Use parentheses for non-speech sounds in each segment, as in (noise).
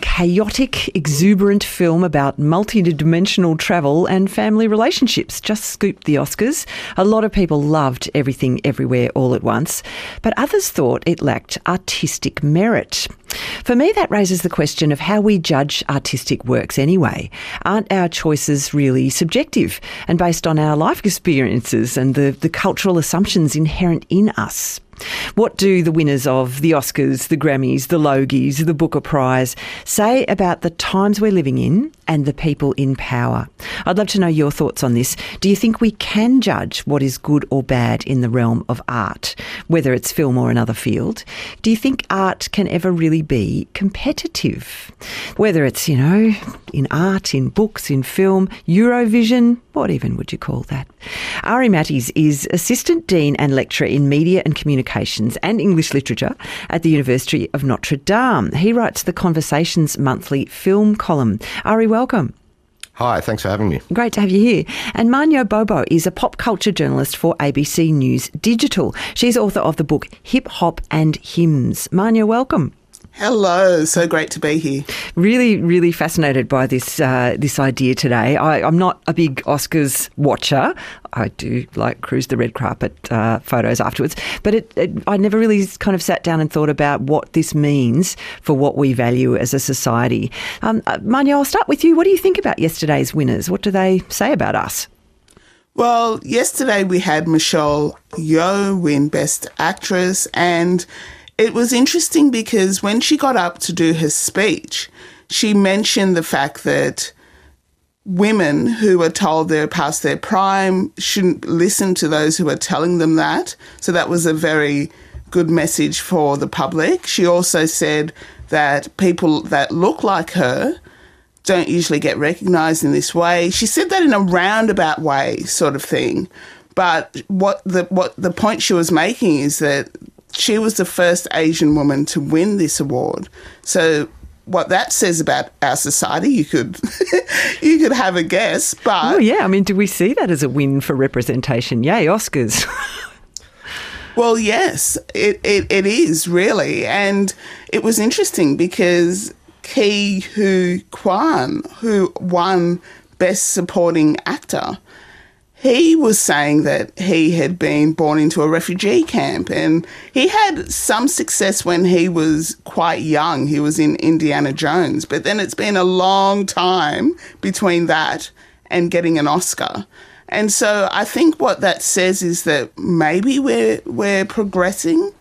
chaotic, exuberant film about multi-dimensional travel and family relationships just scooped the Oscars. A lot of people loved Everything Everywhere All at Once, but others thought it lacked artistic merit. For me, that raises the question of how we judge artistic works anyway. Aren't our choices really subjective and based on our life experiences and the, the cultural assumptions inherent in us? What do the winners of the Oscars, the Grammys, the Logies, the Booker Prize say about the times we're living in and the people in power? I'd love to know your thoughts on this. Do you think we can judge what is good or bad in the realm of art, whether it's film or another field? Do you think art can ever really be competitive? Whether it's, you know, in art, in books, in film, Eurovision, what even would you call that? Ari Mattes is Assistant Dean and Lecturer in Media and Communications and English Literature at the University of Notre Dame. He writes the Conversations Monthly film column. Ari, welcome. Hi, thanks for having me. Great to have you here. And Mawunyo Gbogbo is a pop culture journalist for ABC News Digital. She's author of the book Hip Hop and Hymns. Mawunyo, welcome. Hello, so great to be here. Really, really fascinated by this uh, this idea today. I, am not a big Oscars watcher. I do like cruise the red carpet uh, photos afterwards, but it, it, I never really kind of sat down and thought about what this means for what we value as a society. Um, uh, Mawunyo, I'll start with you. What do you think about yesterday's winners? What do they say about us? Well, yesterday we had Michelle Yeoh win Best Actress, and it was interesting because when she got up to do her speech, she mentioned the fact that women who are told they're past their prime shouldn't listen to those who are telling them that. So that was a very good message for the public. She also said that people that look like her don't usually get recognized in this way. She said that in a roundabout way, sort of thing. But what the what the point she was making is that she was the first Asian woman to win this award. So what that says about our society, you could (laughs) you could have a guess. But oh yeah, I mean, do we see that as a win for representation? Yay, Oscars! (laughs) well, yes, it, it, it is really, and it was interesting because Ke Huy Quan, who won Best Supporting Actor, he was saying that he had been born into a refugee camp and he had some success when he was quite young. He was in Indiana Jones, but then it's been a long time between that and getting an Oscar. And so I think what that says is that maybe we're we're progressing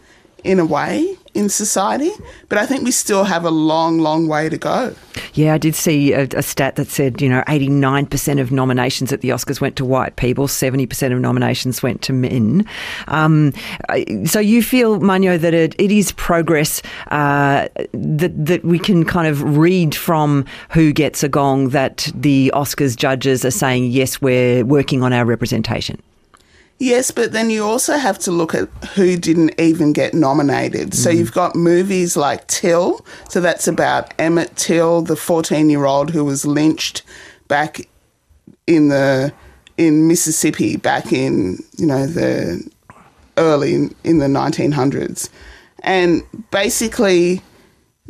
in a way in society, but I think we still have a long, long way to go. Yeah, I did see a, a stat that said, you know, 89% of nominations at the Oscars went to white people, 70% of nominations went to men. Um, so you feel, Mawunyo, that it, it is progress uh, that, that we can kind of read from who gets a gong that the Oscars judges are saying, yes, we're working on our representation? Yes, but then you also have to look at who didn't even get nominated. So mm. you've got movies like Till. So that's about Emmett Till, the 14 year old who was lynched back in the in Mississippi back in you know the early in, in the 1900s, and basically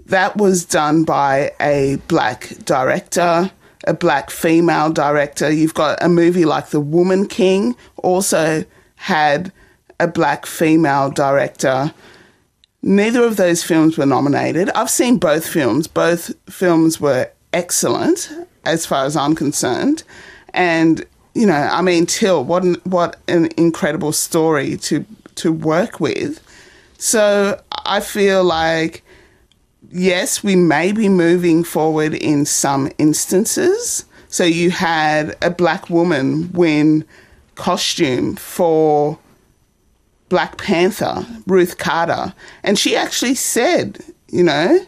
that was done by a black director a black female director. You've got a movie like The Woman King, also had a black female director. Neither of those films were nominated. I've seen both films. Both films were excellent as far as I'm concerned. And, you know, I mean, Till, what an, what an incredible story to, to work with. So I feel like yes, we may be moving forward in some instances. So you had a black woman win costume for Black Panther, Ruth Carter, and she actually said, you know,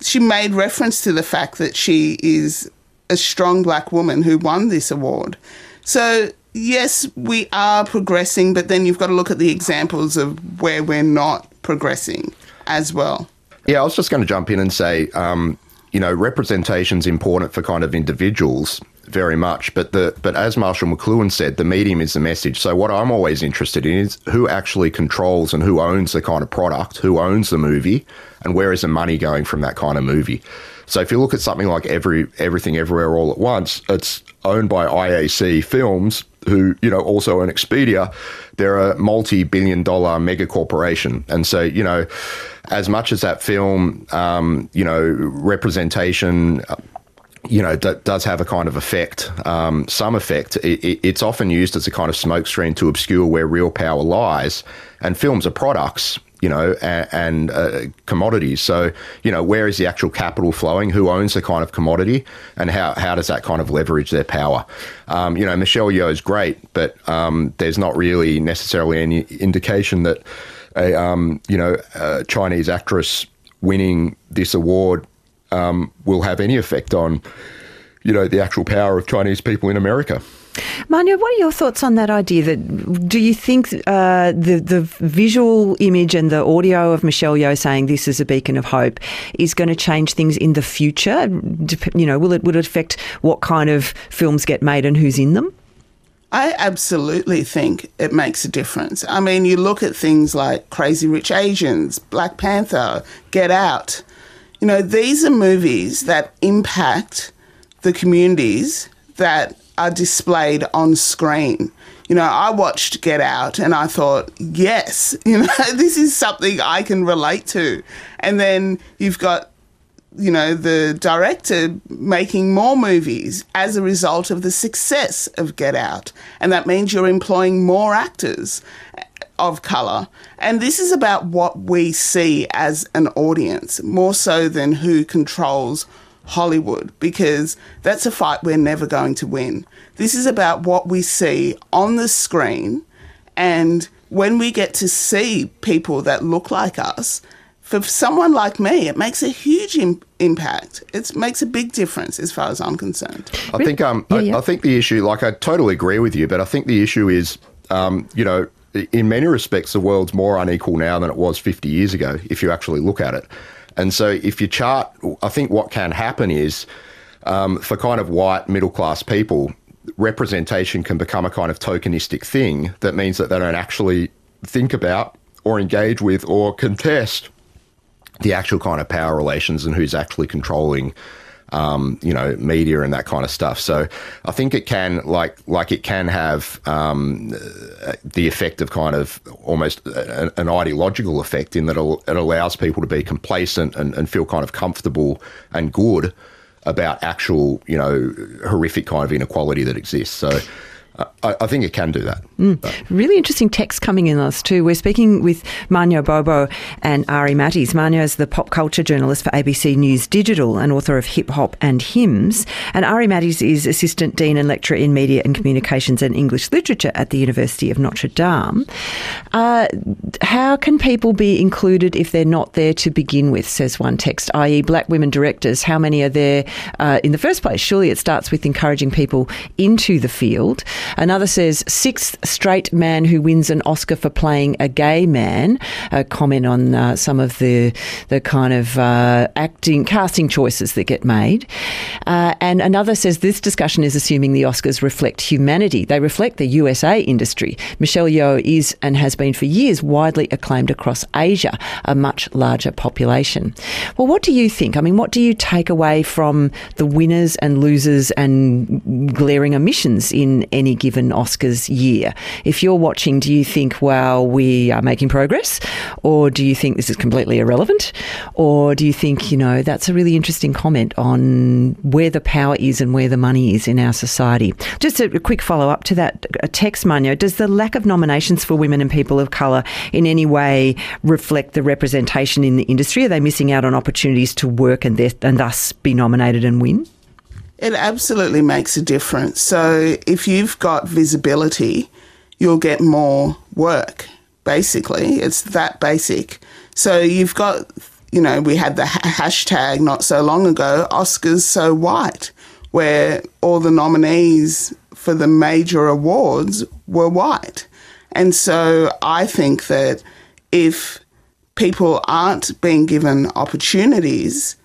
she made reference to the fact that she is a strong black woman who won this award. So, yes, we are progressing, but then you've got to look at the examples of where we're not progressing as well. Yeah, I was just going to jump in and say, um, you know, representation is important for kind of individuals very much. But the but as Marshall McLuhan said, the medium is the message. So what I'm always interested in is who actually controls and who owns the kind of product, who owns the movie, and where is the money going from that kind of movie. So if you look at something like every everything everywhere all at once, it's owned by IAC Films, who you know also own Expedia. They're a multi-billion-dollar mega corporation, and so you know, as much as that film, um, you know, representation you know, does have a kind of effect, um, some effect. It, it, it's often used as a kind of smokescreen to obscure where real power lies. And films are products, you know, and, and uh, commodities. So, you know, where is the actual capital flowing? Who owns the kind of commodity? And how, how does that kind of leverage their power? Um, you know, Michelle Yeoh is great, but um, there's not really necessarily any indication that a, um, you know, a Chinese actress winning this award um, will have any effect on, you know, the actual power of Chinese people in America. Mawunyo, what are your thoughts on that idea? That do you think uh, the the visual image and the audio of Michelle Yeoh saying this is a beacon of hope is going to change things in the future? You know, will it would it affect what kind of films get made and who's in them? I absolutely think it makes a difference. I mean, you look at things like Crazy Rich Asians, Black Panther, Get Out. You know, these are movies that impact the communities that are displayed on screen. You know, I watched Get Out and I thought, yes, (laughs) you know, this is something I can relate to. And then you've got, you know, the director making more movies as a result of the success of Get Out. And that means you're employing more actors of colour. And this is about what we see as an audience, more so than who controls Hollywood, because that's a fight we're never going to win. This is about what we see on the screen. And when we get to see people that look like us, for someone like me, it makes a huge Im- impact. It makes a big difference as far as I'm concerned. I think um, yeah, yeah. I, I, think the issue, like I totally agree with you, but I think the issue is, um, you know, in many respects, the world's more unequal now than it was 50 years ago, if you actually look at it. And so, if you chart, I think what can happen is um, for kind of white middle class people, representation can become a kind of tokenistic thing that means that they don't actually think about or engage with or contest the actual kind of power relations and who's actually controlling um, you know, media and that kind of stuff. So I think it can, like, like it can have um, the effect of kind of almost an, an ideological effect in that it allows people to be complacent and, and feel kind of comfortable and good about actual, you know, horrific kind of inequality that exists. So I, I, think it can do that. Mm. Really interesting text coming in us too. We're speaking with Mawunyo Gbogbo and Ari Mattes. Mawunyo is the pop culture journalist for ABC News Digital and author of Hip Hop and Hymns. And Ari Mattes is Assistant Dean and Lecturer in Media and Communications and English Literature at the University of Notre Dame. Uh, how can people be included if they're not there to begin with, says one text, i.e., black women directors? How many are there uh, in the first place? Surely it starts with encouraging people into the field. Another says, sixth straight man who wins an Oscar for playing a gay man. A comment on uh, some of the, the kind of uh, acting, casting choices that get made. Uh, and another says, this discussion is assuming the Oscars reflect humanity. They reflect the USA industry. Michelle Yeoh is and has been for years widely acclaimed across Asia, a much larger population. Well, what do you think? I mean, what do you take away from the winners and losers and glaring omissions in any given Oscars year. If you're watching, do you think, wow, we are making progress? Or do you think this is completely irrelevant? Or do you think, you know, that's a really interesting comment on where the power is and where the money is in our society? Just a, quick follow up to that text, Mawunyo. Does the lack of nominations for women and people of colour in any way reflect the representation in the industry? Are they missing out on opportunities to work and, and thus be nominated and win? It absolutely makes a difference. So if you've got visibility, you'll get more work. Basically, it's that basic. So you've got, you know, we had the hashtag not so long ago, Oscars so white, where all the nominees for the major awards were white. And so I think that if people aren't being given opportunities,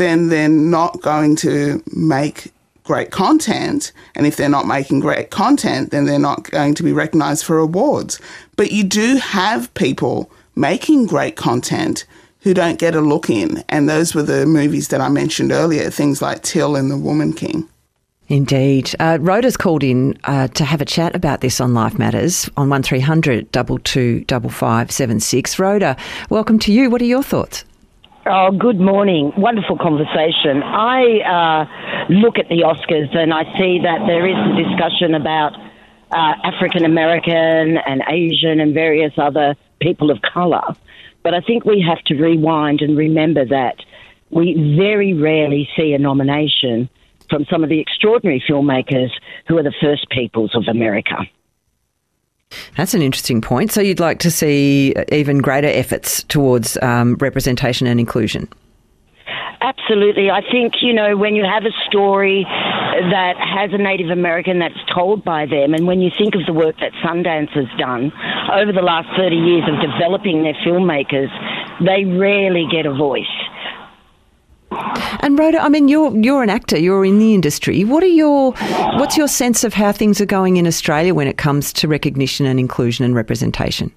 then they're not going to make great content. And if they're not making great content, then they're not going to be recognized for awards. But you do have people making great content who don't get a look in. And those were the movies that I mentioned earlier, things like Till and The Woman King. Indeed. Uh, Rhoda's called in uh, to have a chat about this on Life Matters on 1300 22 5576. Rhoda, welcome to you. What are your thoughts? Oh, good morning. Wonderful conversation. I uh, look at the Oscars and I see that there is a discussion about uh, African American and Asian and various other people of colour. But I think we have to rewind and remember that we very rarely see a nomination from some of the extraordinary filmmakers who are the first peoples of America. That's an interesting point. So you'd like to see even greater efforts towards um, representation and inclusion? Absolutely. I think, you know, when you have a story that has a Native American that's told by them, and when you think of the work that Sundance has done over the last 30 years of developing their filmmakers, they rarely get a voice. And Rhoda, I mean, you're you're an actor. You're in the industry. What are your what's your sense of how things are going in Australia when it comes to recognition and inclusion and representation?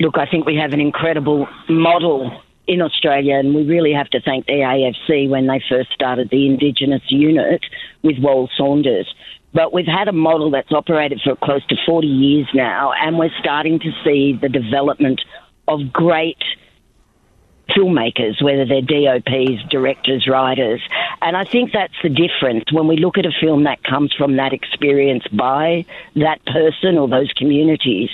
Look, I think we have an incredible model in Australia, and we really have to thank the AFC when they first started the Indigenous unit with Wal Saunders. But we've had a model that's operated for close to 40 years now, and we're starting to see the development of great filmmakers, whether they're DOPs, directors, writers. And I think that's the difference when we look at a film that comes from that experience by that person or those communities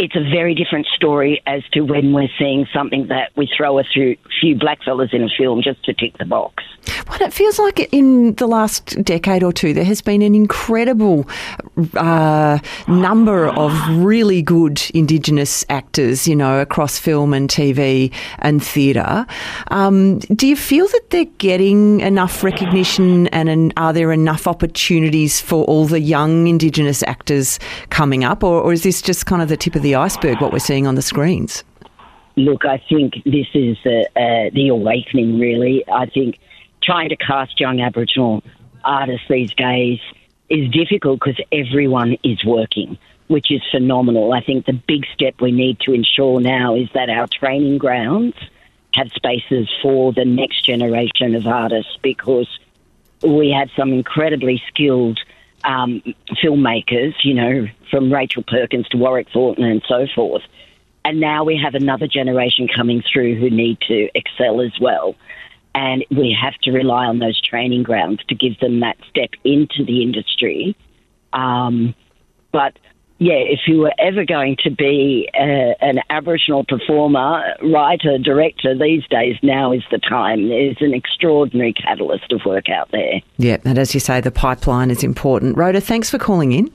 it's a very different story as to when we're seeing something that we throw a few, blackfellas in a film just to tick the box. Well, it feels like in the last decade or two, there has been an incredible uh, number of really good Indigenous actors, you know, across film and TV and theatre. Um, do you feel that they're getting enough recognition and an, are there enough opportunities for all the young Indigenous actors coming up, or, or is this just kind of the tip of the the iceberg, what we're seeing on the screens? Look, I think this is uh, uh, the awakening, really. I think trying to cast young Aboriginal artists these days is difficult because everyone is working, which is phenomenal. I think the big step we need to ensure now is that our training grounds have spaces for the next generation of artists because we have some incredibly skilled um, filmmakers, you know, from Rachel Perkins to Warwick Thornton and so forth. And now we have another generation coming through who need to excel as well. And we have to rely on those training grounds to give them that step into the industry. Um, but yeah, if you were ever going to be a, an Aboriginal performer, writer, director, these days, now is the time. There's an extraordinary catalyst of work out there. Yeah, and as you say, the pipeline is important. Rhoda, thanks for calling in.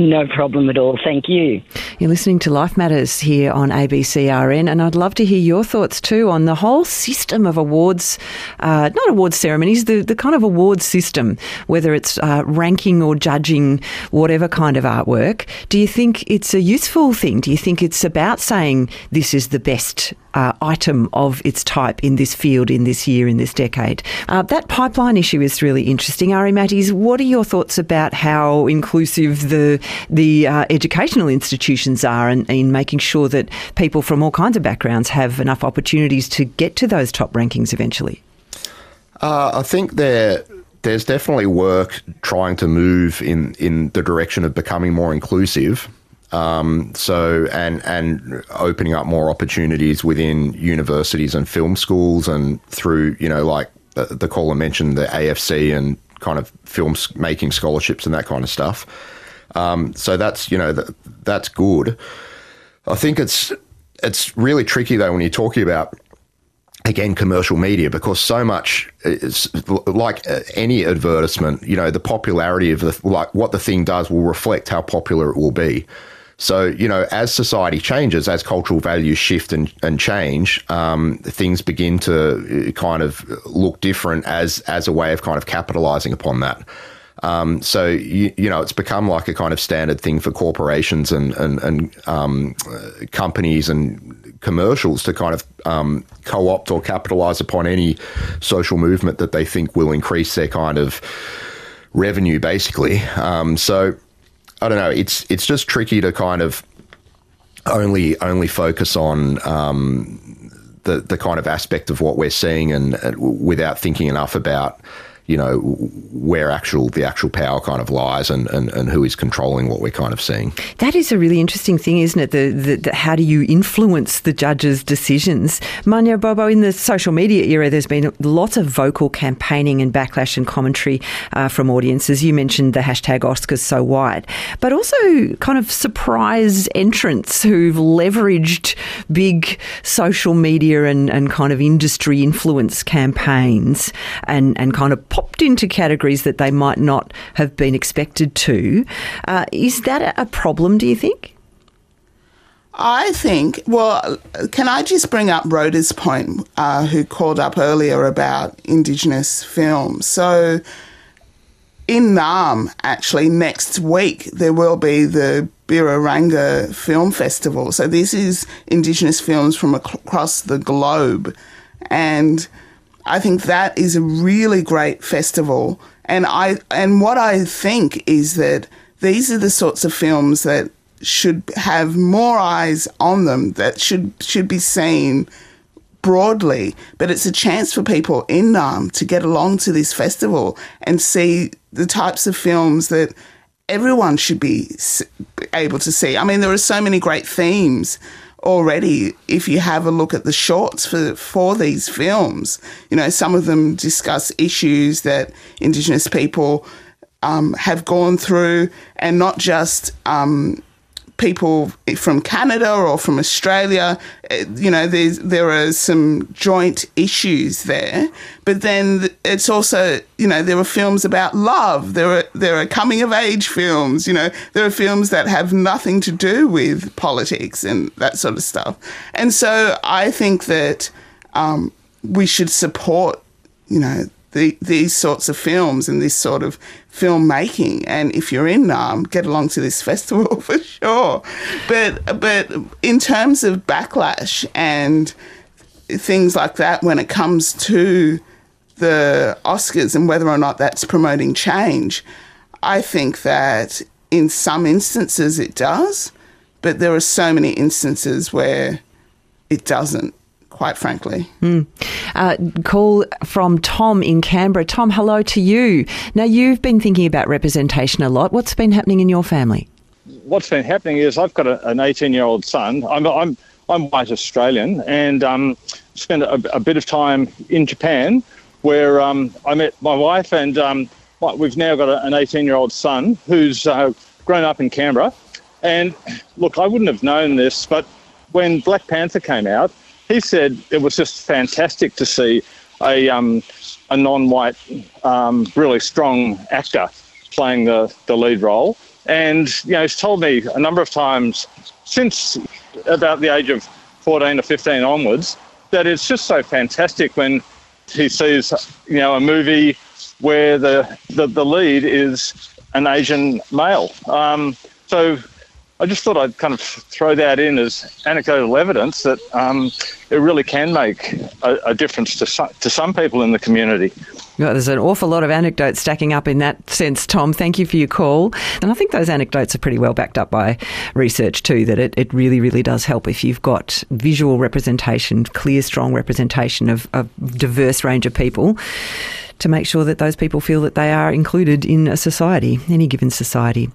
No problem at all. Thank you. You're listening to Life Matters here on ABCRN, and I'd love to hear your thoughts too on the whole system of awards, uh, not awards ceremonies, the, the kind of awards system, whether it's uh, ranking or judging whatever kind of artwork. Do you think it's a useful thing? Do you think it's about saying this is the best uh, item of its type in this field, in this year, in this decade. Uh, that pipeline issue is really interesting. Ari Mattes, what are your thoughts about how inclusive the the uh, educational institutions are in, in making sure that people from all kinds of backgrounds have enough opportunities to get to those top rankings eventually? Uh, I think there there's definitely work trying to move in in the direction of becoming more inclusive. Um, so and and opening up more opportunities within universities and film schools and through you know like the, the caller mentioned the AFC and kind of film making scholarships and that kind of stuff. Um, so that's you know that, that's good. I think it's it's really tricky though when you're talking about again commercial media because so much is like any advertisement you know the popularity of the like what the thing does will reflect how popular it will be so, you know, as society changes, as cultural values shift and, and change, um, things begin to uh, kind of look different as, as a way of kind of capitalizing upon that. Um, so you, you know, it's become like a kind of standard thing for corporations and and, and um, uh, companies and commercials to kind of um, co-opt or capitalize upon any social movement that they think will increase their kind of revenue, basically. Um, so I don't know. It's it's just tricky to kind of only only focus on um, the the kind of aspect of what we're seeing and, and without thinking enough about you know where actual the actual power kind of lies and, and, and who is controlling what we're kind of seeing. That is a really interesting thing, isn't it? The, the, the how do you influence the judges' decisions? Mawunyo Gbogbo, in the social media era, there's been lots of vocal campaigning and backlash and commentary uh, from audiences. You mentioned the hashtag Oscars so white, but also kind of surprise entrants who've leveraged big social media and, and kind of industry influence campaigns and, and kind of popped into categories that they might not have been expected to. Uh, is that a problem, do you think? I think, well, can I just bring up Rhoda's point, uh, who called up earlier about Indigenous films? So, in Naarm, actually, next week, there will be the Birrarangga Film Festival. So, this is Indigenous films from across the globe. And I think that is a really great festival. And I and what I think is that these are the sorts of films that should have more eyes on them that should should be seen broadly, but it's a chance for people in Naarm to get along to this festival and see the types of films that everyone should be able to see. I mean, there are so many great themes already if you have a look at the shorts for for these films you know some of them discuss issues that indigenous people um, have gone through and not just um, people from Canada or from Australia. Eh, you know, there's, there are some joint issues there. But then it's also, you know, there are films about love. There are there are coming of age films. You know, there are films that have nothing to do with politics and that sort of stuff. And so I think that um, we should support, you know, the, these sorts of films and this sort of filmmaking. And if you're in Naarm, get along to this (laughs) festival for sure. But but in terms of backlash and things like that, when it comes to the Oscars and whether or not that's promoting change, I think that in some instances it does, but there are so many instances where it doesn't quite frankly. Mm. Uh, call from Tom in Canberra. Tom, hello to you. Now, you've been thinking about representation a lot. What's been happening in your family? What's been happening is I've got a, an 18 year old son. I'm, I'm, I'm white Australian and um, spent a, a, bit of time in Japan where um, I met my wife and um, we've now got a, an 18 year old son who's uh, grown up in Canberra. And look, I wouldn't have known this, but when Black Panther came out, he said it was just fantastic to see a um, a non-white, um, really strong actor playing the, the lead role. And you know, he's told me a number of times since about the age of 14 or 15 onwards that it's just so fantastic when he sees you know a movie where the the, the lead is an Asian male. Um, so I just thought I'd kind of throw that in as anecdotal evidence that um, it really can make a, a difference to some, to some people in the community. Well, there's an awful lot of anecdotes stacking up in that sense, Tom. Thank you for your call. And I think those anecdotes are pretty well backed up by research too, that it, it really, really does help if you've got visual representation, clear, strong representation of a diverse range of people to make sure that those people feel that they are included in a society, any given society.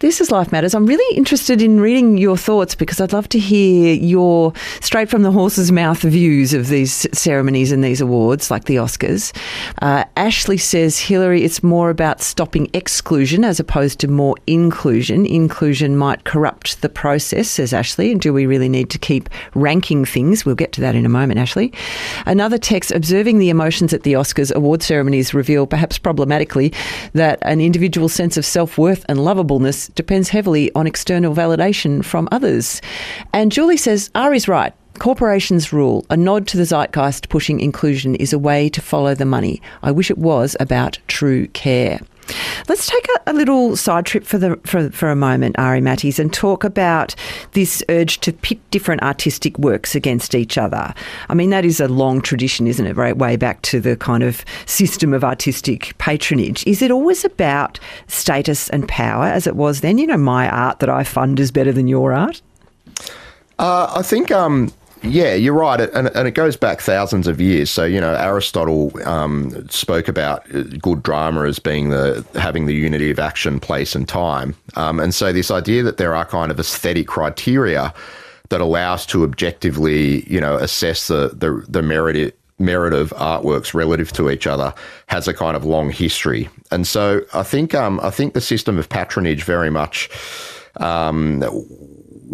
This is Life Matters. I'm really interested in reading your thoughts because I'd love to hear your straight from the horse's mouth views of these ceremonies and these awards, like the Oscars. Uh, Ashley says, Hilary, it's more about stopping exclusion as opposed to more inclusion. Inclusion might corrupt the process, says Ashley. And do we really need to keep ranking things? We'll get to that in a moment, Ashley. Another text, observing the emotions at the Oscars award ceremonies reveal, perhaps problematically, that an individual's sense of self worth and lovableness depends heavily on external validation from others. And Julie says, Ari's right. Corporations rule. A nod to the zeitgeist pushing inclusion is a way to follow the money. I wish it was about true care. Let's take a, a, little side trip for the for, for a moment, Ari Mattes, and talk about this urge to pit different artistic works against each other. I mean, that is a long tradition, isn't it? Right way back to the kind of system of artistic patronage. Is it always about status and power, as it was then? You know, my art that I fund is better than your art. Uh, I think um, yeah, you're right, and, and it goes back thousands of years. So you know, Aristotle um, spoke about uh, good drama as being the having the unity of action, place, and time. Um, and so this idea that there are kind of aesthetic criteria that allow us to objectively, you know, assess the the, the merit merit of artworks relative to each other has a kind of long history. And so I think um, I think the system of patronage very much um,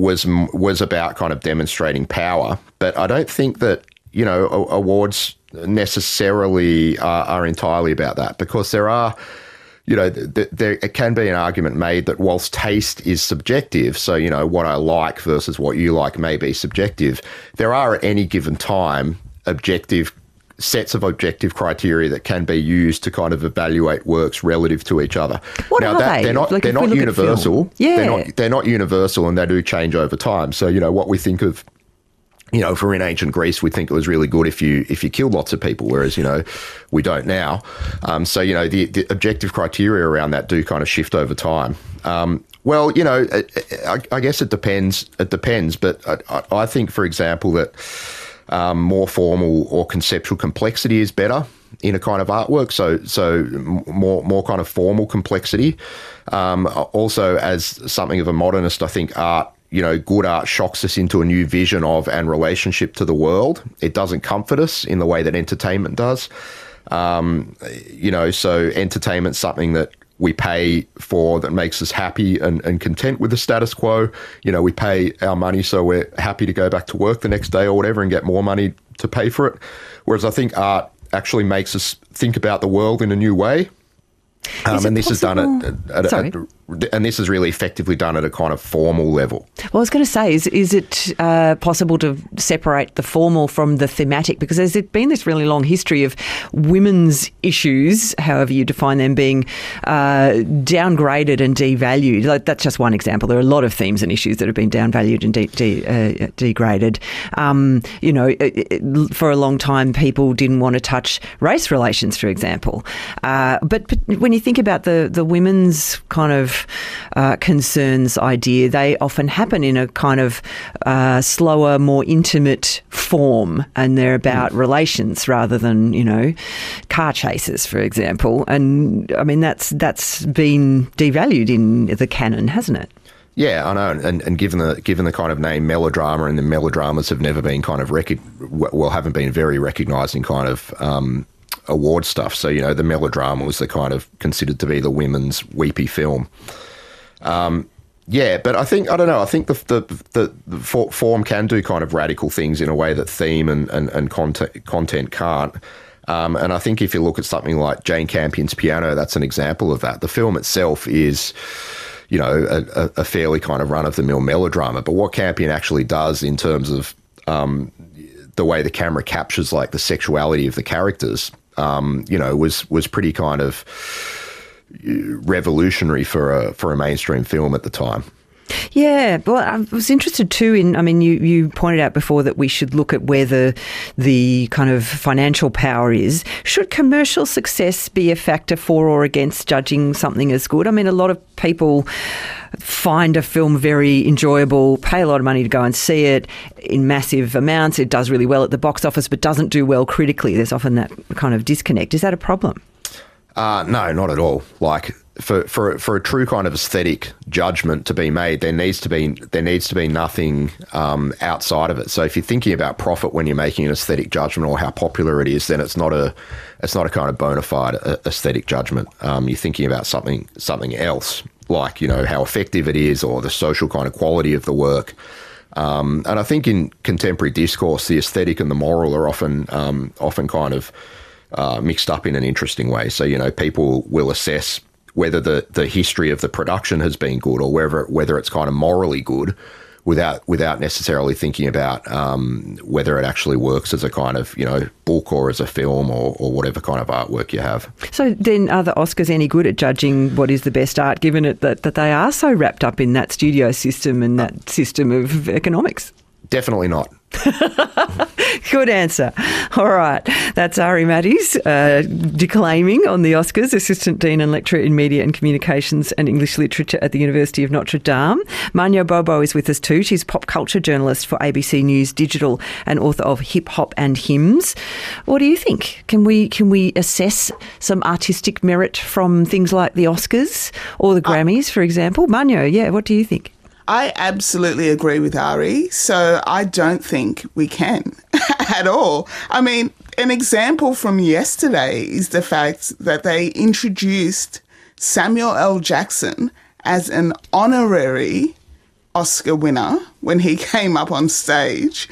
was was about kind of demonstrating power. But I don't think that you know awards necessarily are, are entirely about that because there are you know, th- there can be an argument made that whilst taste is subjective, so, you know, what I like versus what you like may be subjective, there are at any given time objective sets of objective criteria that can be used to kind of evaluate works relative to each other. What now, are that, they? They're not, like they're not universal. Yeah. They're not, they're not universal and they do change over time. So, you know, what we think of you know, if we're in ancient Greece, we think it was really good if you if you killed lots of people, whereas you know we don't now. Um, so you know the, the, objective criteria around that do kind of shift over time. Um, well, you know, I, I, guess it depends. It depends, but I, I think, for example, that um, more formal or conceptual complexity is better in a kind of artwork. So so more more kind of formal complexity. Um, also, as something of a modernist, I think art. You know, good art shocks us into a new vision of and relationship to the world. It doesn't comfort us in the way that entertainment does. Um, you know, so entertainment's something that we pay for that makes us happy and, and content with the status quo. You know, we pay our money so we're happy to go back to work the next day or whatever and get more money to pay for it. Whereas I think art actually makes us think about the world in a new way. Um, and this possible? is done at, at, at, and this is really effectively done at a kind of formal level. Well, I was going to say, is is it uh, possible to separate the formal from the thematic? Because there's been this really long history of women's issues, however you define them, being uh, downgraded and devalued. Like, that's just one example. There are a lot of themes and issues that have been downvalued and de- de- uh, degraded. Um, you know, it, it, for a long time, people didn't want to touch race relations, for example. Uh, but, but when you think about the the women's kind of uh, concerns idea, they often happen in a kind of uh, slower, more intimate form, and they're about mm. relations rather than you know car chases, for example. And I mean that's that's been devalued in the canon, hasn't it? Yeah, I know, and, and given the given the kind of name melodrama, and the melodramas have never been kind of rec- well, haven't been very recognised in kind of um, award stuff. So you know, the melodrama was the kind of considered to be the women's weepy film. Um, yeah, but I think I don't know. I think the the, the, form can do kind of radical things in a way that theme and and, and content content can't. Um, and I think if you look at something like Jane Campion's Piano, that's an example of that. The film itself is you know, a, a, fairly kind of run of the mill melodrama. But what Campion actually does in terms of um, the way the camera captures like the sexuality of the characters um, you know, was was pretty kind of revolutionary for a for a mainstream film at the time. Yeah, well, I was interested too in. I mean, you, you pointed out before that we should look at where the the kind of financial power is. Should commercial success be a factor for or against judging something as good? I mean, a lot of people find a film very enjoyable, pay a lot of money to go and see it in massive amounts. It does really well at the box office, but doesn't do well critically. There's often that kind of disconnect. Is that a problem? Uh, no, not at all. Like for, for for a true kind of aesthetic judgment to be made, there needs to be there needs to be nothing um, outside of it. So if you're thinking about profit when you're making an aesthetic judgment or how popular it is, then it's not a it's not a kind of bona fide uh, aesthetic judgment. Um, you're thinking about something something else like you know how effective it is or the social kind of quality of the work. Um, and I think in contemporary discourse, the aesthetic and the moral are often um, often kind of uh, mixed up in an interesting way. So you know, people will assess whether the, the history of the production has been good or whether whether it's kind of morally good without without necessarily thinking about um, whether it actually works as a kind of you know book or as a film or, or whatever kind of artwork you have. So then, are the Oscars any good at judging what is the best art, given it that, that they are so wrapped up in that studio system and that system of economics? Definitely not. (laughs) Good answer. All right. That's Ari Mattes uh, declaiming on the Oscars, Assistant Dean and Lecturer in Media and Communications and English Literature at the University of Notre Dame. Mawunyo Gbogbo is with us too. She's pop culture journalist for ABC News Digital and author of Hip Hop and Hymns. What do you think? Can we can we assess some artistic merit from things like the Oscars or the Grammys, for example? Mawunyo, yeah, what do you think? I absolutely agree with Ari. So I don't think we can (laughs) at all. I mean, an example from yesterday is the fact that they introduced Samuel L. Jackson as an honorary Oscar winner when he (laughs) came up on stage.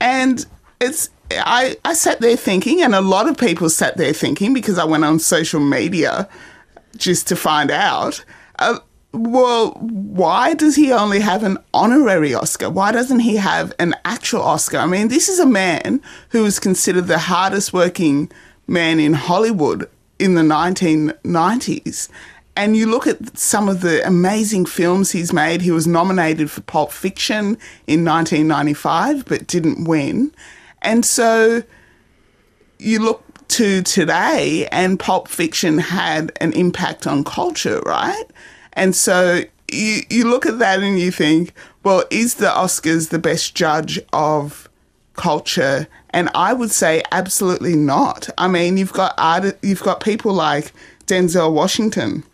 And it's I, I sat there thinking, and a lot of people sat there thinking because I went on social media just to find out. Uh, well, why does he only have an honorary Oscar? Why doesn't he have an actual Oscar? I mean, this is a man who was considered the hardest working man in Hollywood in the 1990s. And you look at some of the amazing films he's made. He was nominated for Pulp Fiction in 1995, but didn't win. And so you look to today, and Pulp Fiction had an impact on culture, right? And so you, you look at that and you think, well, is the Oscars the best judge of culture? And I would say absolutely not. I mean, you've got art, you've got people like Denzel Washington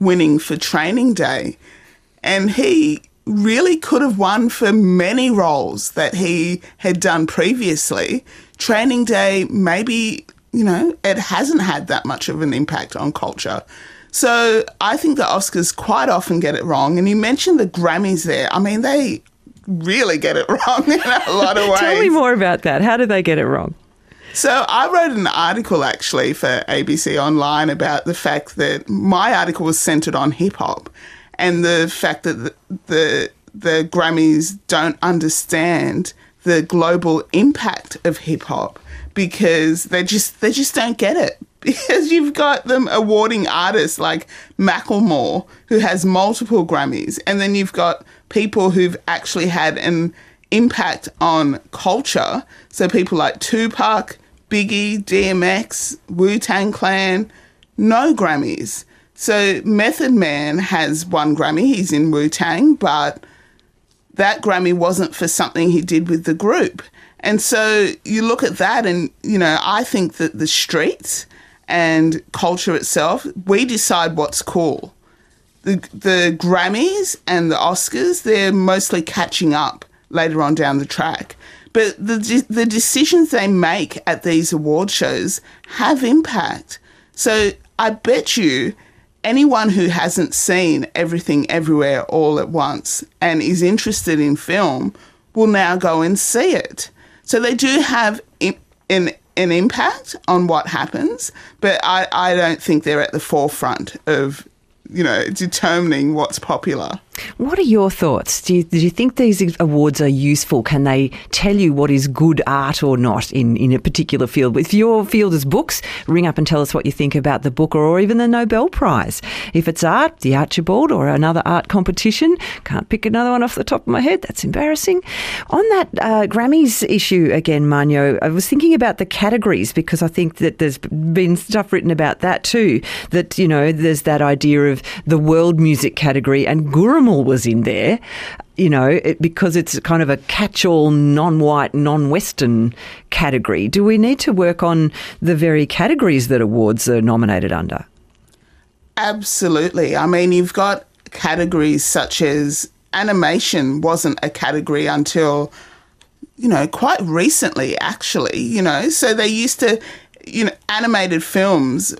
winning for Training Day, and he really could have won for many roles that he had done previously. Training Day, maybe, you know, it hasn't had that much of an impact on culture. So I think the Oscars quite often get it wrong. And you mentioned the Grammys there. I mean, they really get it (laughs) wrong in a lot of ways. (laughs) Tell me more about that. How do they get it wrong? So I wrote an article actually for ABC Online about the fact that my article was centered on hip hop and the fact that the, the the Grammys don't understand the global impact of hip hop because they just they just don't get it because (laughs) you've got them awarding artists like Macklemore, who has multiple Grammys, and then you've got people who've actually had an impact on culture. So people like Tupac, Biggie, DMX, Wu Tang Clan, no Grammys. So Method Man has one Grammy, he's in Wu Tang, but that Grammy wasn't for something he did with the group. And so you look at that, and you know, I think that the streets and culture itself, we decide what's cool. The, the Grammys and the Oscars, they're mostly catching up later on down the track. But the, the decisions they make at these award shows have impact. So I bet you anyone who hasn't seen everything everywhere all at once and is interested in film will now go and see it. So they do have an an impact on what happens, but I, I don't think they're at the forefront of, you know, determining what's popular. What are your thoughts? Do you, do you think these awards are useful? Can they tell you what is good art or not in, in a particular field? If your field is books, ring up and tell us what you think about the book or, or even the Nobel Prize. If it's art, the Archibald or another art competition, can't pick another one off the top of my head. That's embarrassing. On that uh, Grammys issue again, Mawunyo, I was thinking about the categories because I think that there's been stuff written about that too. That, you know, there's that idea of the world music category and Guruma was in there, you know, it, because it's kind of a catch all non white, non Western category. Do we need to work on the very categories that awards are nominated under? Absolutely. I mean, you've got categories such as animation wasn't a category until, you know, quite recently, actually, you know. So they used to, you know, animated films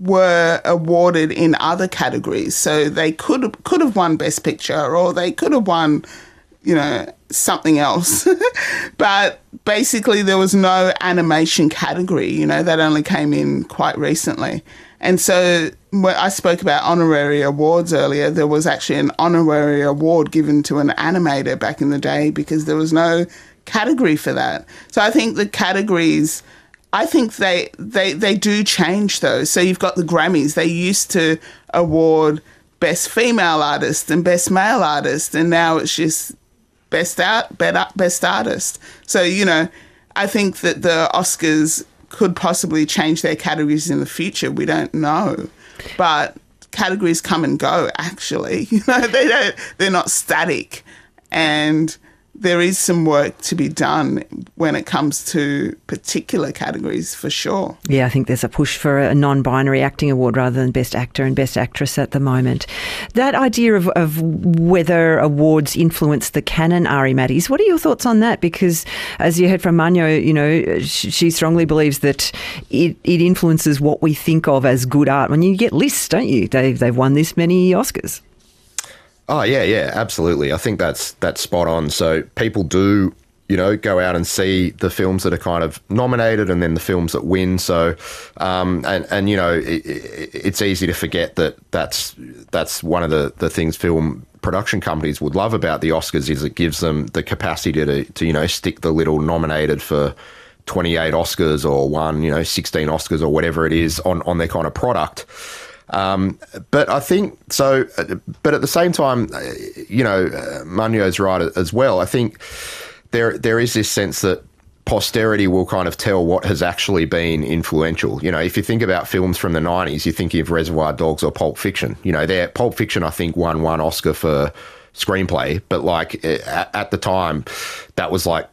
were awarded in other categories. So they could could have won Best Picture or they could have won, you know, something else. (laughs) but basically there was no animation category, you know, that only came in quite recently. And so when I spoke about honorary awards earlier, there was actually an honorary award given to an animator back in the day because there was no category for that. So I think the categories, I think they they they do change though. So you've got the Grammys. They used to award best female artist and best male artist, and now it's just best art, best artist. So you know, I think that the Oscars could possibly change their categories in the future. We don't know, but categories come and go. Actually, (laughs) you know, they don't. They're not static, and there is some work to be done when it comes to particular categories for sure. Yeah, I think there's a push for a non binary acting award rather than Best Actor and Best Actress at the moment. That idea of, of whether awards influence the canon, Ari Mattes, what are your thoughts on that? Because as you heard from Mawunyo, you know, she strongly believes that it, it influences what we think of as good art. When you get lists, don't you? They've, they've won this many Oscars. Oh yeah, yeah, absolutely. I think that's that's spot on. So people do, you know, go out and see the films that are kind of nominated, and then the films that win. So, um, and and you know, it, it's easy to forget that that's that's one of the the things film production companies would love about the Oscars is it gives them the capacity to to you know stick the little nominated for. 28 Oscars or one, you know, 16 Oscars or whatever it is on, on their kind of product. Um, but I think so. But at the same time, you know, Mawunyo's right as well. I think there there is this sense that posterity will kind of tell what has actually been influential. You know, if you think about films from the '90s, you're thinking of Reservoir Dogs or Pulp Fiction. You know, there Pulp Fiction, I think, won one Oscar for screenplay, but like at, at the time, that was like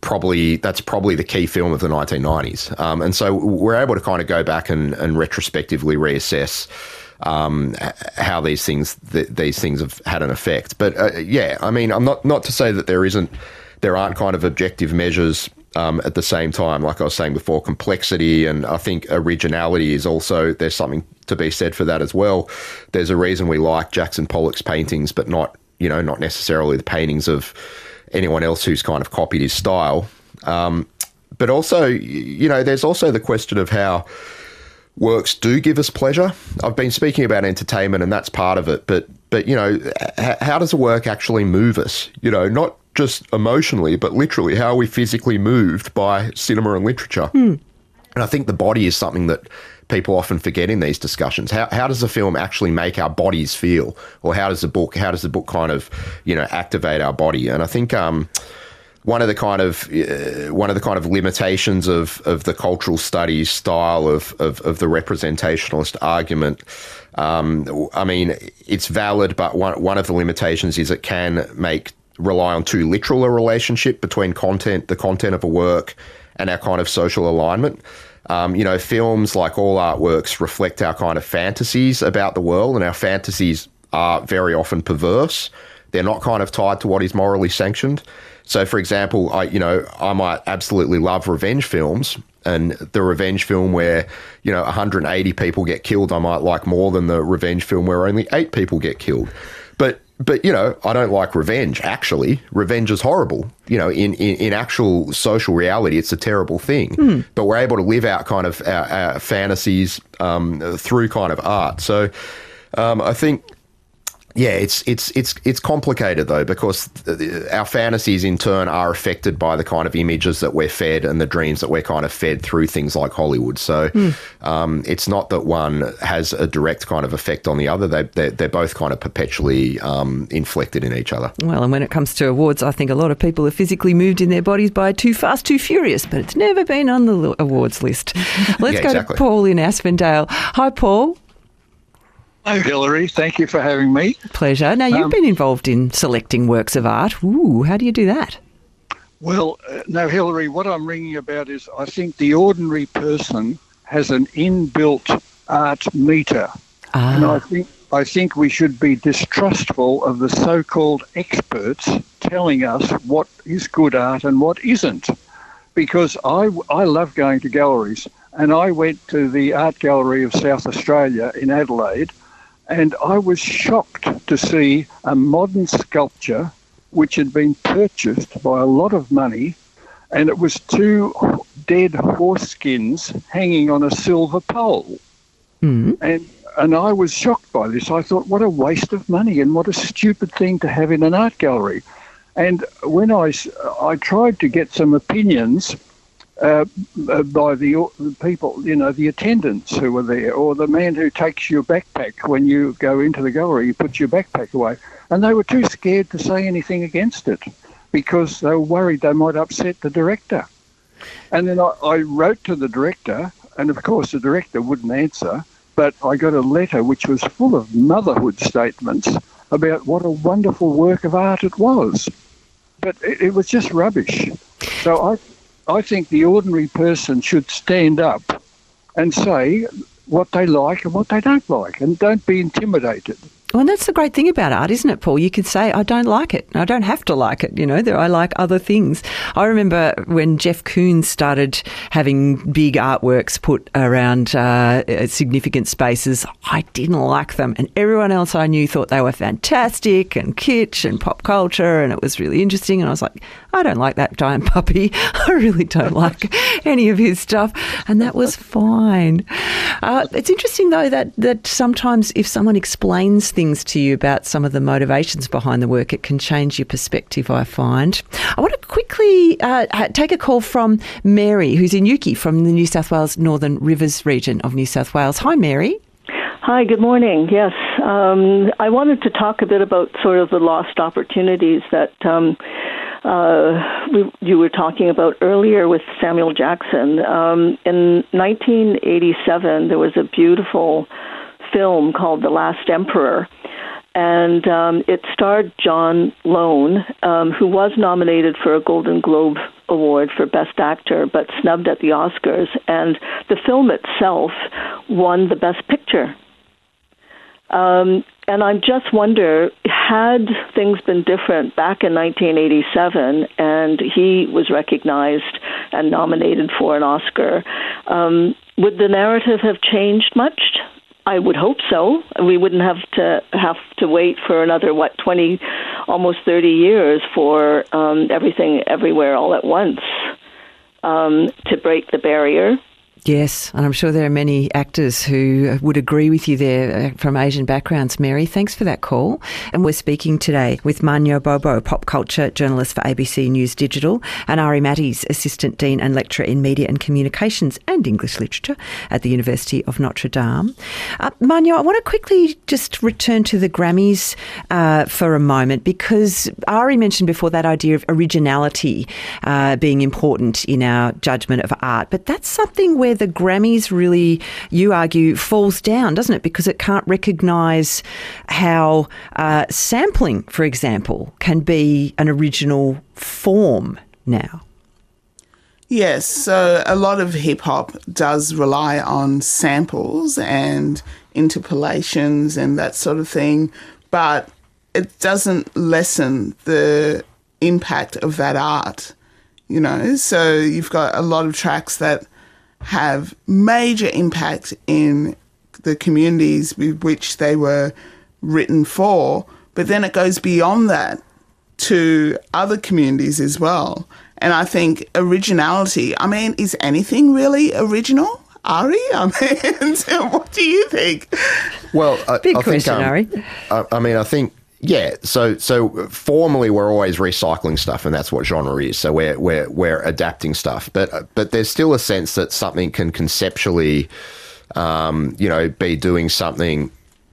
probably that's probably the key film of the 1990s. Um, and so we're able to kind of go back and, and retrospectively reassess um, how these things th- these things have had an effect. But uh, yeah, I mean, I'm not not to say that there isn't there aren't kind of objective measures. Um, at the same time, like I was saying before, complexity and I think originality is also there's something to be said for that as well. There's a reason we like Jackson Pollock's paintings, but not you know not necessarily the paintings of anyone else who's kind of copied his style. Um, but also, you know, there's also the question of how works do give us pleasure. I've been speaking about entertainment, and that's part of it. But but you know, how does a work actually move us? You know, not just emotionally, but literally, how are we physically moved by cinema and literature? Hmm. And I think the body is something that people often forget in these discussions. How, how does the film actually make our bodies feel, or how does the book how does the book kind of you know activate our body? And I think. Um, one of the kind of uh, one of the kind of limitations of, of the cultural studies style of, of, of the representationalist argument. Um, I mean, it's valid, but one one of the limitations is it can make rely on too literal a relationship between content, the content of a work, and our kind of social alignment. Um, you know, films, like all artworks, reflect our kind of fantasies about the world, and our fantasies are very often perverse. They're not kind of tied to what is morally sanctioned. So, for example, I you know I might absolutely love revenge films, and the revenge film where you know 180 people get killed, I might like more than the revenge film where only eight people get killed. But you know, I don't like revenge. Actually, revenge is horrible. You know, in in, in actual social reality, it's a terrible thing. Mm. But we're able to live out kind of our, our fantasies um, through kind of art. So um, I think yeah, it's it's it's it's complicated though because our fantasies in turn are affected by the kind of images that we're fed and the dreams that we're kind of fed through things like Hollywood. So mm. um, it's not that one has a direct kind of effect on the other. They they're, they're both kind of perpetually um, inflected in each other. Well, and when it comes to awards, I think a lot of people are physically moved in their bodies by Too Fast, Too Furious, but it's never been on the awards list. (laughs) Let's yeah, go exactly. to Paul in Aspendale. Hi, Paul. Hello, Hilary. Thank you for having me. Pleasure. Now, you've um, been involved in selecting works of art. Ooh, how do you do that? Well, uh, no, Hilary, what I'm ringing about is I think the ordinary person has an inbuilt art meter. Ah. And I think, I think we should be distrustful of the so called experts telling us what is good art and what isn't. Because I, I love going to galleries. And I went to the Art Gallery of South Australia in Adelaide and I was shocked to see a modern sculpture which had been purchased by a lot of money, and it was two dead horse skins hanging on a silver pole. Mm. And and I was shocked by this. I thought, what a waste of money and what a stupid thing to have in an art gallery. And when I, I tried to get some opinions uh, uh, by the, the, people, you know, the attendants who were there, or the man who takes your backpack when you go into the gallery, you put your backpack away. And they were too scared to say anything against it because they were worried they might upset the director. And then I, I wrote to the director, and of course the director wouldn't answer, but I got a letter which was full of motherhood statements about what a wonderful work of art it was. But it, it was just rubbish. So I I think the ordinary person should stand up and say what they like and what they don't like, and don't be intimidated. Well, that's the great thing about art, isn't it, Paul? You can say, I don't like it. I don't have to like it. You know, I like other things. I remember when Jeff Koons started having big artworks put around uh, significant spaces, I didn't like them. And everyone else I knew thought they were fantastic and kitsch and pop culture. And it was really interesting. And I was like, I don't like that giant (laughs) puppy. (laughs) I really don't like (laughs) any of his stuff. And that was fine. Uh, it's interesting, though, that, that sometimes if someone explains things to you about some of the motivations behind the work, it can change your perspective, I find. I want to quickly uh, take a call from Mary, who's in Uki from the New South Wales Northern Rivers region of New South Wales. Hi, Mary. Hi, good morning. Yes, um, I wanted to talk a bit about sort of the lost opportunities that um, uh, we, you were talking about earlier with Samuel Jackson. Um, in 1987, there was a beautiful film called The Last Emperor. And um, it starred John Lone, um, who was nominated for a Golden Globe Award for Best Actor, but snubbed at the Oscars. And the film itself won the Best Picture. Um, and I just wonder, had things been different back in 1987 and he was recognized and nominated for an Oscar, um, would the narrative have changed much? I would hope so. We wouldn't have to have to wait for another what twenty, almost thirty years for um, everything everywhere all at once um, to break the barrier. Yes, and I'm sure there are many actors who would agree with you there uh, from Asian backgrounds. Mary, thanks for that call. And we're speaking today with Mawunyo Gbogbo, pop culture journalist for ABC News Digital, and Ari Mattes, assistant dean and lecturer in media and communications and English literature at the University of Notre Dame. Uh, Mawunyo, I want to quickly just return to the Grammys uh, for a moment because Ari mentioned before that idea of originality uh, being important in our judgment of art, but that's something where where the Grammys really, you argue, falls down, doesn't it? Because it can't recognise how uh, sampling, for example, can be an original form now. Yes, so a lot of hip hop does rely on samples and interpolations and that sort of thing, but it doesn't lessen the impact of that art, you know. So you've got a lot of tracks that have major impact in the communities with which they were written for, but then it goes beyond that to other communities as well. And I think originality, I mean, is anything really original? Ari, I mean, (laughs) what do you think? Well, I, big I question, think, um, Ari. I, I mean, I think yeah, so so formally we're always recycling stuff, and that's what genre is. So we're we're we're adapting stuff, but but there's still a sense that something can conceptually, um, you know, be doing something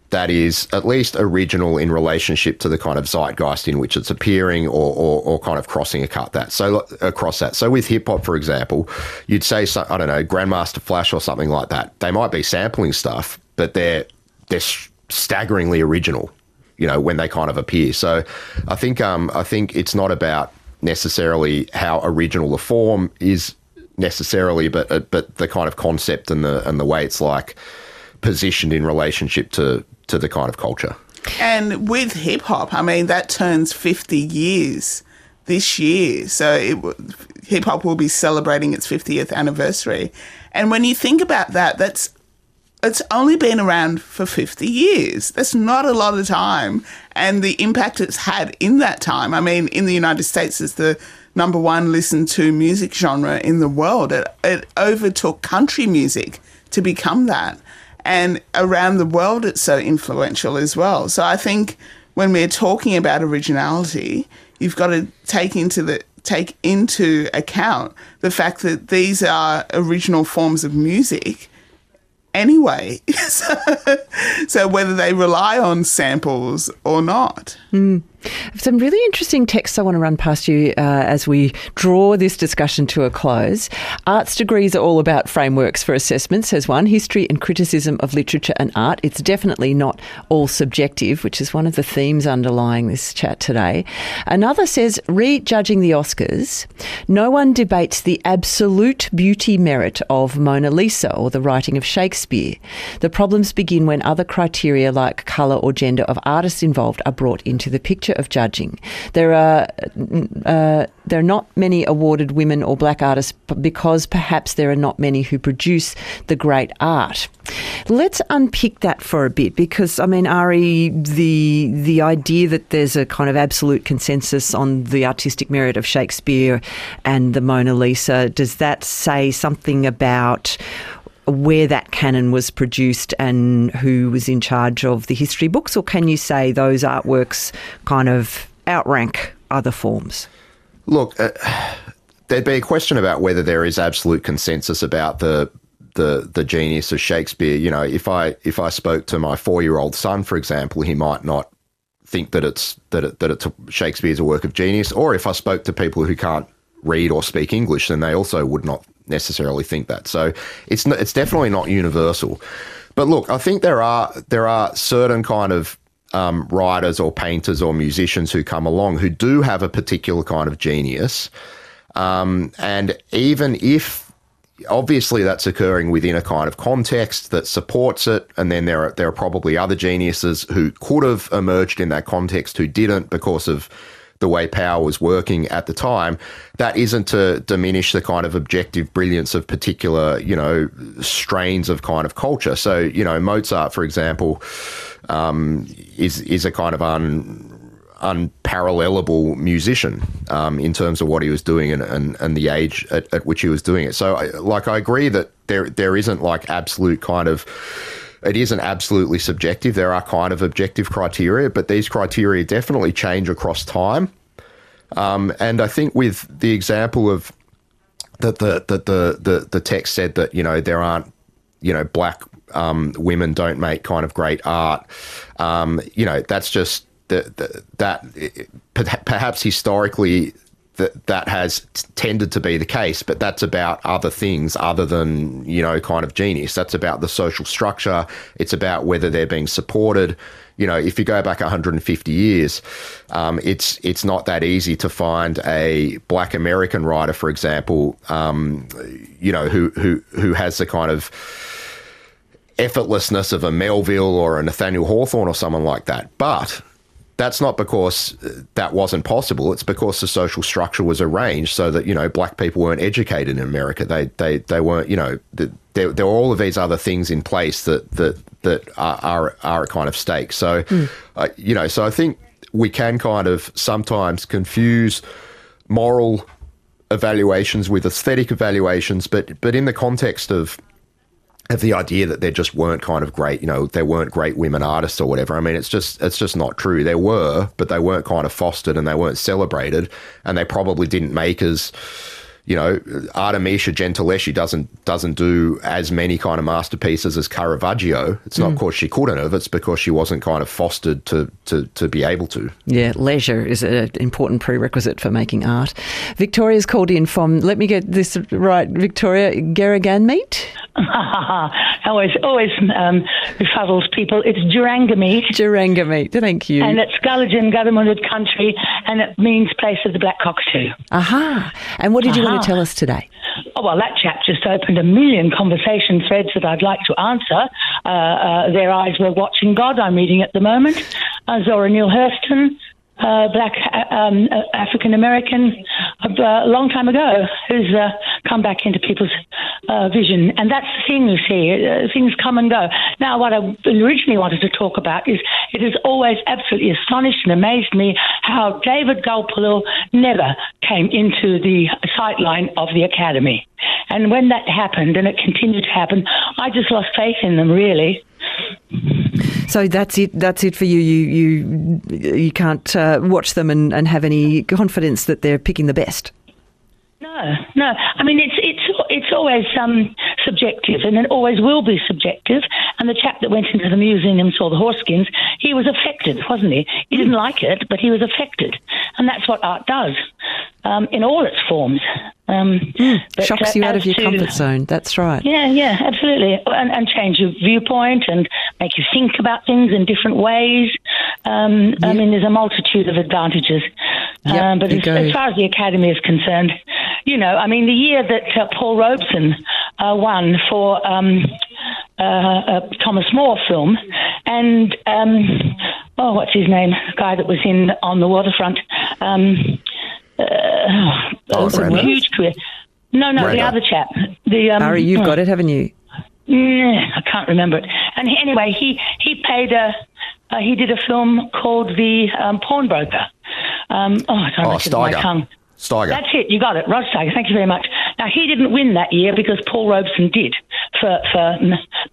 that is at least original in relationship to the kind of zeitgeist in which it's appearing, or or, or kind of crossing a cut that so across that. So with hip hop, for example, you'd say so, I don't know Grandmaster Flash or something like that. They might be sampling stuff, but they're they're staggeringly original you know, when they kind of appear. So I think um, I think it's not about necessarily how original the form is necessarily, but uh, but the kind of concept and the and the way it's like positioned in relationship to to the kind of culture. And with hip hop, I mean that turns fifty years this year, so hip hop will be celebrating its fiftieth anniversary. And when you think about that, that's it's only been around for 50 years. That's not a lot of time. And the impact it's had in that time, I mean, in the United States, it's the number one listened to music genre in the world. It, it overtook country music to become that. And around the world, it's so influential as well. So I think when we're talking about originality, you've got to take into the take into account the fact that these are original forms of music anyway. (laughs) so, so, whether they rely on samples or not. Mm. Some really interesting texts I want to run past you uh, as we draw this discussion to a close. Arts degrees are all about frameworks for assessment, says one. History and criticism of literature and art. It's definitely not all subjective, which is one of the themes underlying this chat today. Another says, re-judging the Oscars, no one debates the absolute beauty merit of Mona Lisa or the writing of Shakespeare. The problems begin when other criteria like colour or gender of artists involved are brought into the picture of judging. There are uh, there are not many awarded women or black artists because perhaps there are not many who produce the great art. Let's unpick that for a bit because I mean, Ari, the the idea that there's a kind of absolute consensus on the artistic merit of Shakespeare and the Mona Lisa, does that say something about where that canon was produced and who was in charge of the history books, or can you say those artworks kind of outrank other forms? Look, uh, there'd be a question about whether there is absolute consensus about the the the genius of Shakespeare. You know, if I if I spoke to my four year old son, for example, he might not think that it's that it, that it's Shakespeare's a work of genius. Or if I spoke to people who can't read or speak English, then they also would not necessarily think that. So it's it's definitely not universal. But look, I think there are there are certain kind of um, writers or painters or musicians who come along who do have a particular kind of genius, um, and even if obviously that's occurring within a kind of context that supports it, and then there are there are probably other geniuses who could have emerged in that context who didn't because of the way power was working at the time, that isn't to diminish the kind of objective brilliance of particular, you know, strains of kind of culture. So, you know, Mozart, for example, um, is is a kind of un unparallelable musician um, in terms of what he was doing and, and, and the age at, at which he was doing it. So, like, I agree that there there isn't like absolute kind of it isn't absolutely subjective. There are kind of objective criteria, but these criteria definitely change across time. Um, and I think with the example of that the, the, the, the, the text said that, you know, there aren't, you know, black um, women don't make kind of great art. Um, you know, that's just the, the, that perhaps historically that that has tended to be the case, but that's about other things other than you know kind of genius. That's about the social structure. It's about whether they're being supported. You know, if you go back 150 years, um, it's it's not that easy to find a Black American writer, for example, um, you know, who who who has the kind of effortlessness of a Melville or a Nathaniel Hawthorne or someone like that. But that's not because that wasn't possible. It's because the social structure was arranged so that you know black people weren't educated in America. They they they weren't you know the, there there were all of these other things in place that that that are are, are a kind of stake. So mm. uh, you know so I think we can kind of sometimes confuse moral evaluations with aesthetic evaluations, but but in the context of of the idea that there just weren't kind of great, you know, there weren't great women artists or whatever. I mean, it's just it's just not true. There were, but they weren't kind of fostered and they weren't celebrated, and they probably didn't make as you know, Artemisia Gentileschi doesn't doesn't do as many kind of masterpieces as Caravaggio. It's not mm. because she couldn't have; it's because she wasn't kind of fostered to to to be able to. Yeah, leisure is an important prerequisite for making art. Victoria's called in from. Let me get this right, Victoria Garraganmeet. (laughs) always, always um, befuddles people. It's Durangamete. Durangamete, thank you. And it's Gulligan, Guthermunded country, and it means place of the black cockatoo. Aha. And what did you tell us today? Oh, well, that chap just opened a million conversation threads that I'd like to answer. Uh, uh, their eyes were watching God, I'm reading at the moment. Uh, Zora Neale Hurston, uh, black uh, um, uh, African American a uh, long time ago who's uh, come back into people's uh, vision. And that's the thing, you see, things come and go. Now, what I originally wanted to talk about is it has always absolutely astonished and amazed me how David Gulpilil never came into the sightline of the Academy. And when that happened, and it continued to happen, I I just lost faith in them, really. So that's it. That's it for you. You you you can't uh, watch them and, and have any confidence that they're picking the best. No, no. I mean, it's it's it's always um, subjective, and it always will be subjective. And the chap that went into the museum and saw the horse skins, he was affected, wasn't he? He didn't like it, but he was affected, and that's what art does um, in all its forms. Um, mm, shocks uh, you out of your to, comfort zone. That's right. Yeah, yeah, absolutely, and, and, change your viewpoint and make you think about things in different ways. Um, yep. I mean, there's a multitude of advantages. Yep, um, but as, as, far as the academy is concerned, you know, I mean, the year that uh, Paul Robeson uh, won for um, uh, a Thomas More film, and um, oh, what's his name? The guy that was in on the waterfront. Uh, oh, a huge career. No, no, the other chap. The um, Ari, you've oh, got it, haven't you? I can't remember it. And he, anyway, he he played a uh, he did a film called The um, Pawnbroker. Um, oh, I don't oh, my tongue. Steiger. That's it. You got it. Rod Steiger. Thank you very much. Now, he didn't win that year because Paul Robeson did for, for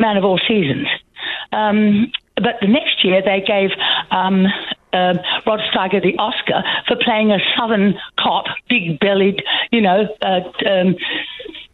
Man of All Seasons. Um, but the next year they gave um, uh, Rod Steiger the Oscar for playing a Southern cop, big bellied, you know, uh, um,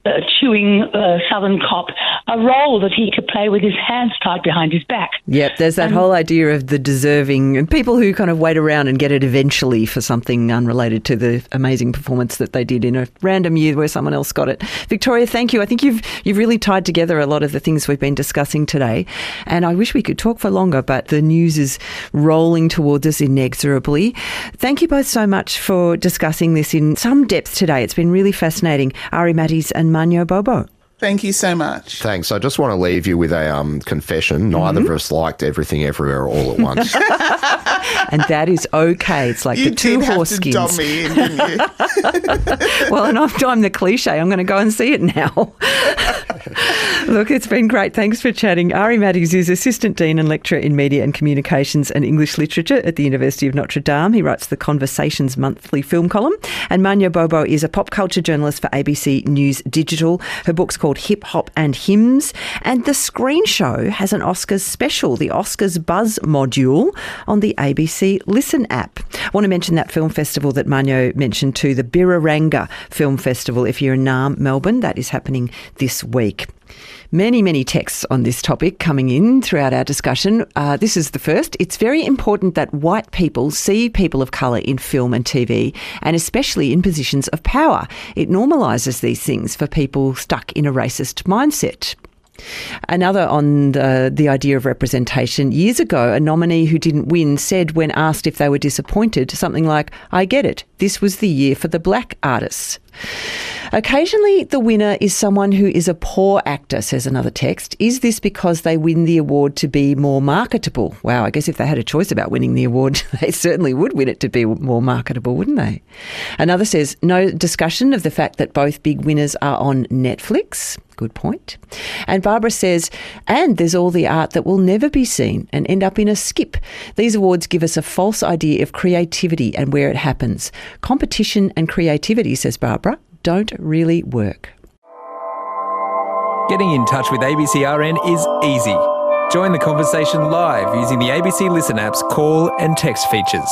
uh, chewing uh, Southern cop, a role that he could play with his hands tied behind his back. Yep, there's that whole idea of the deserving and people who kind of wait around and get it eventually for something unrelated to the amazing performance that they did in a random year where someone else got it. Victoria, thank you. I think you've you've really tied together a lot of the things we've been discussing today, and I wish we could talk for longer, but the news is rolling towards us inexorably. Thank you both so much for discussing this in some depth today. It's been really fascinating. Ari Mattes and Mawunyo Gbogbo. Thank you so much. Thanks. I just want to leave you with a um, confession. Neither mm-hmm. of us liked everything everywhere all at once. (laughs) and that is okay. It's like you the two horse skins. In, (laughs) well, and I'm, I'm the cliche. I'm going to go and see it now. (laughs) Look, it's been great. Thanks for chatting. Ari Mattes is Assistant Dean and Lecturer in Media and Communications and English Literature at the University of Notre Dame. He writes the Conversations monthly film column. And Mawunyo Gbogbo is a pop culture journalist for ABC News Digital. Her book's called called Hip Hop and Hymns. And the screen show has an Oscars special, the Oscars Buzz module on the ABC Listen app. I want to mention that film festival that Mawunyo mentioned too, the Birrarangga Film Festival. If you're in Naarm, Melbourne, that is happening this week. Many, many texts on this topic coming in throughout our discussion. Uh, this is the first. It's very important that white people see people of colour in film and TV, and especially in positions of power. It normalises these things for people stuck in a racist mindset. Another on the, the idea of representation. Years ago, a nominee who didn't win said, when asked if they were disappointed, something like, I get it. This was the year for the black artists. Occasionally, the winner is someone who is a poor actor, says another text. Is this because they win the award to be more marketable? Wow, I guess if they had a choice about winning the award, (laughs) they certainly would win it to be more marketable, wouldn't they? Another says, no discussion of the fact that both big winners are on Netflix. Good point. And Barbara says, and there's all the art that will never be seen and end up in a skip. These awards give us a false idea of creativity and where it happens. Competition and creativity, says Barbara, don't really work. Getting in touch with ABCRN is easy. Join the conversation live using the ABC Listen app's call and text features.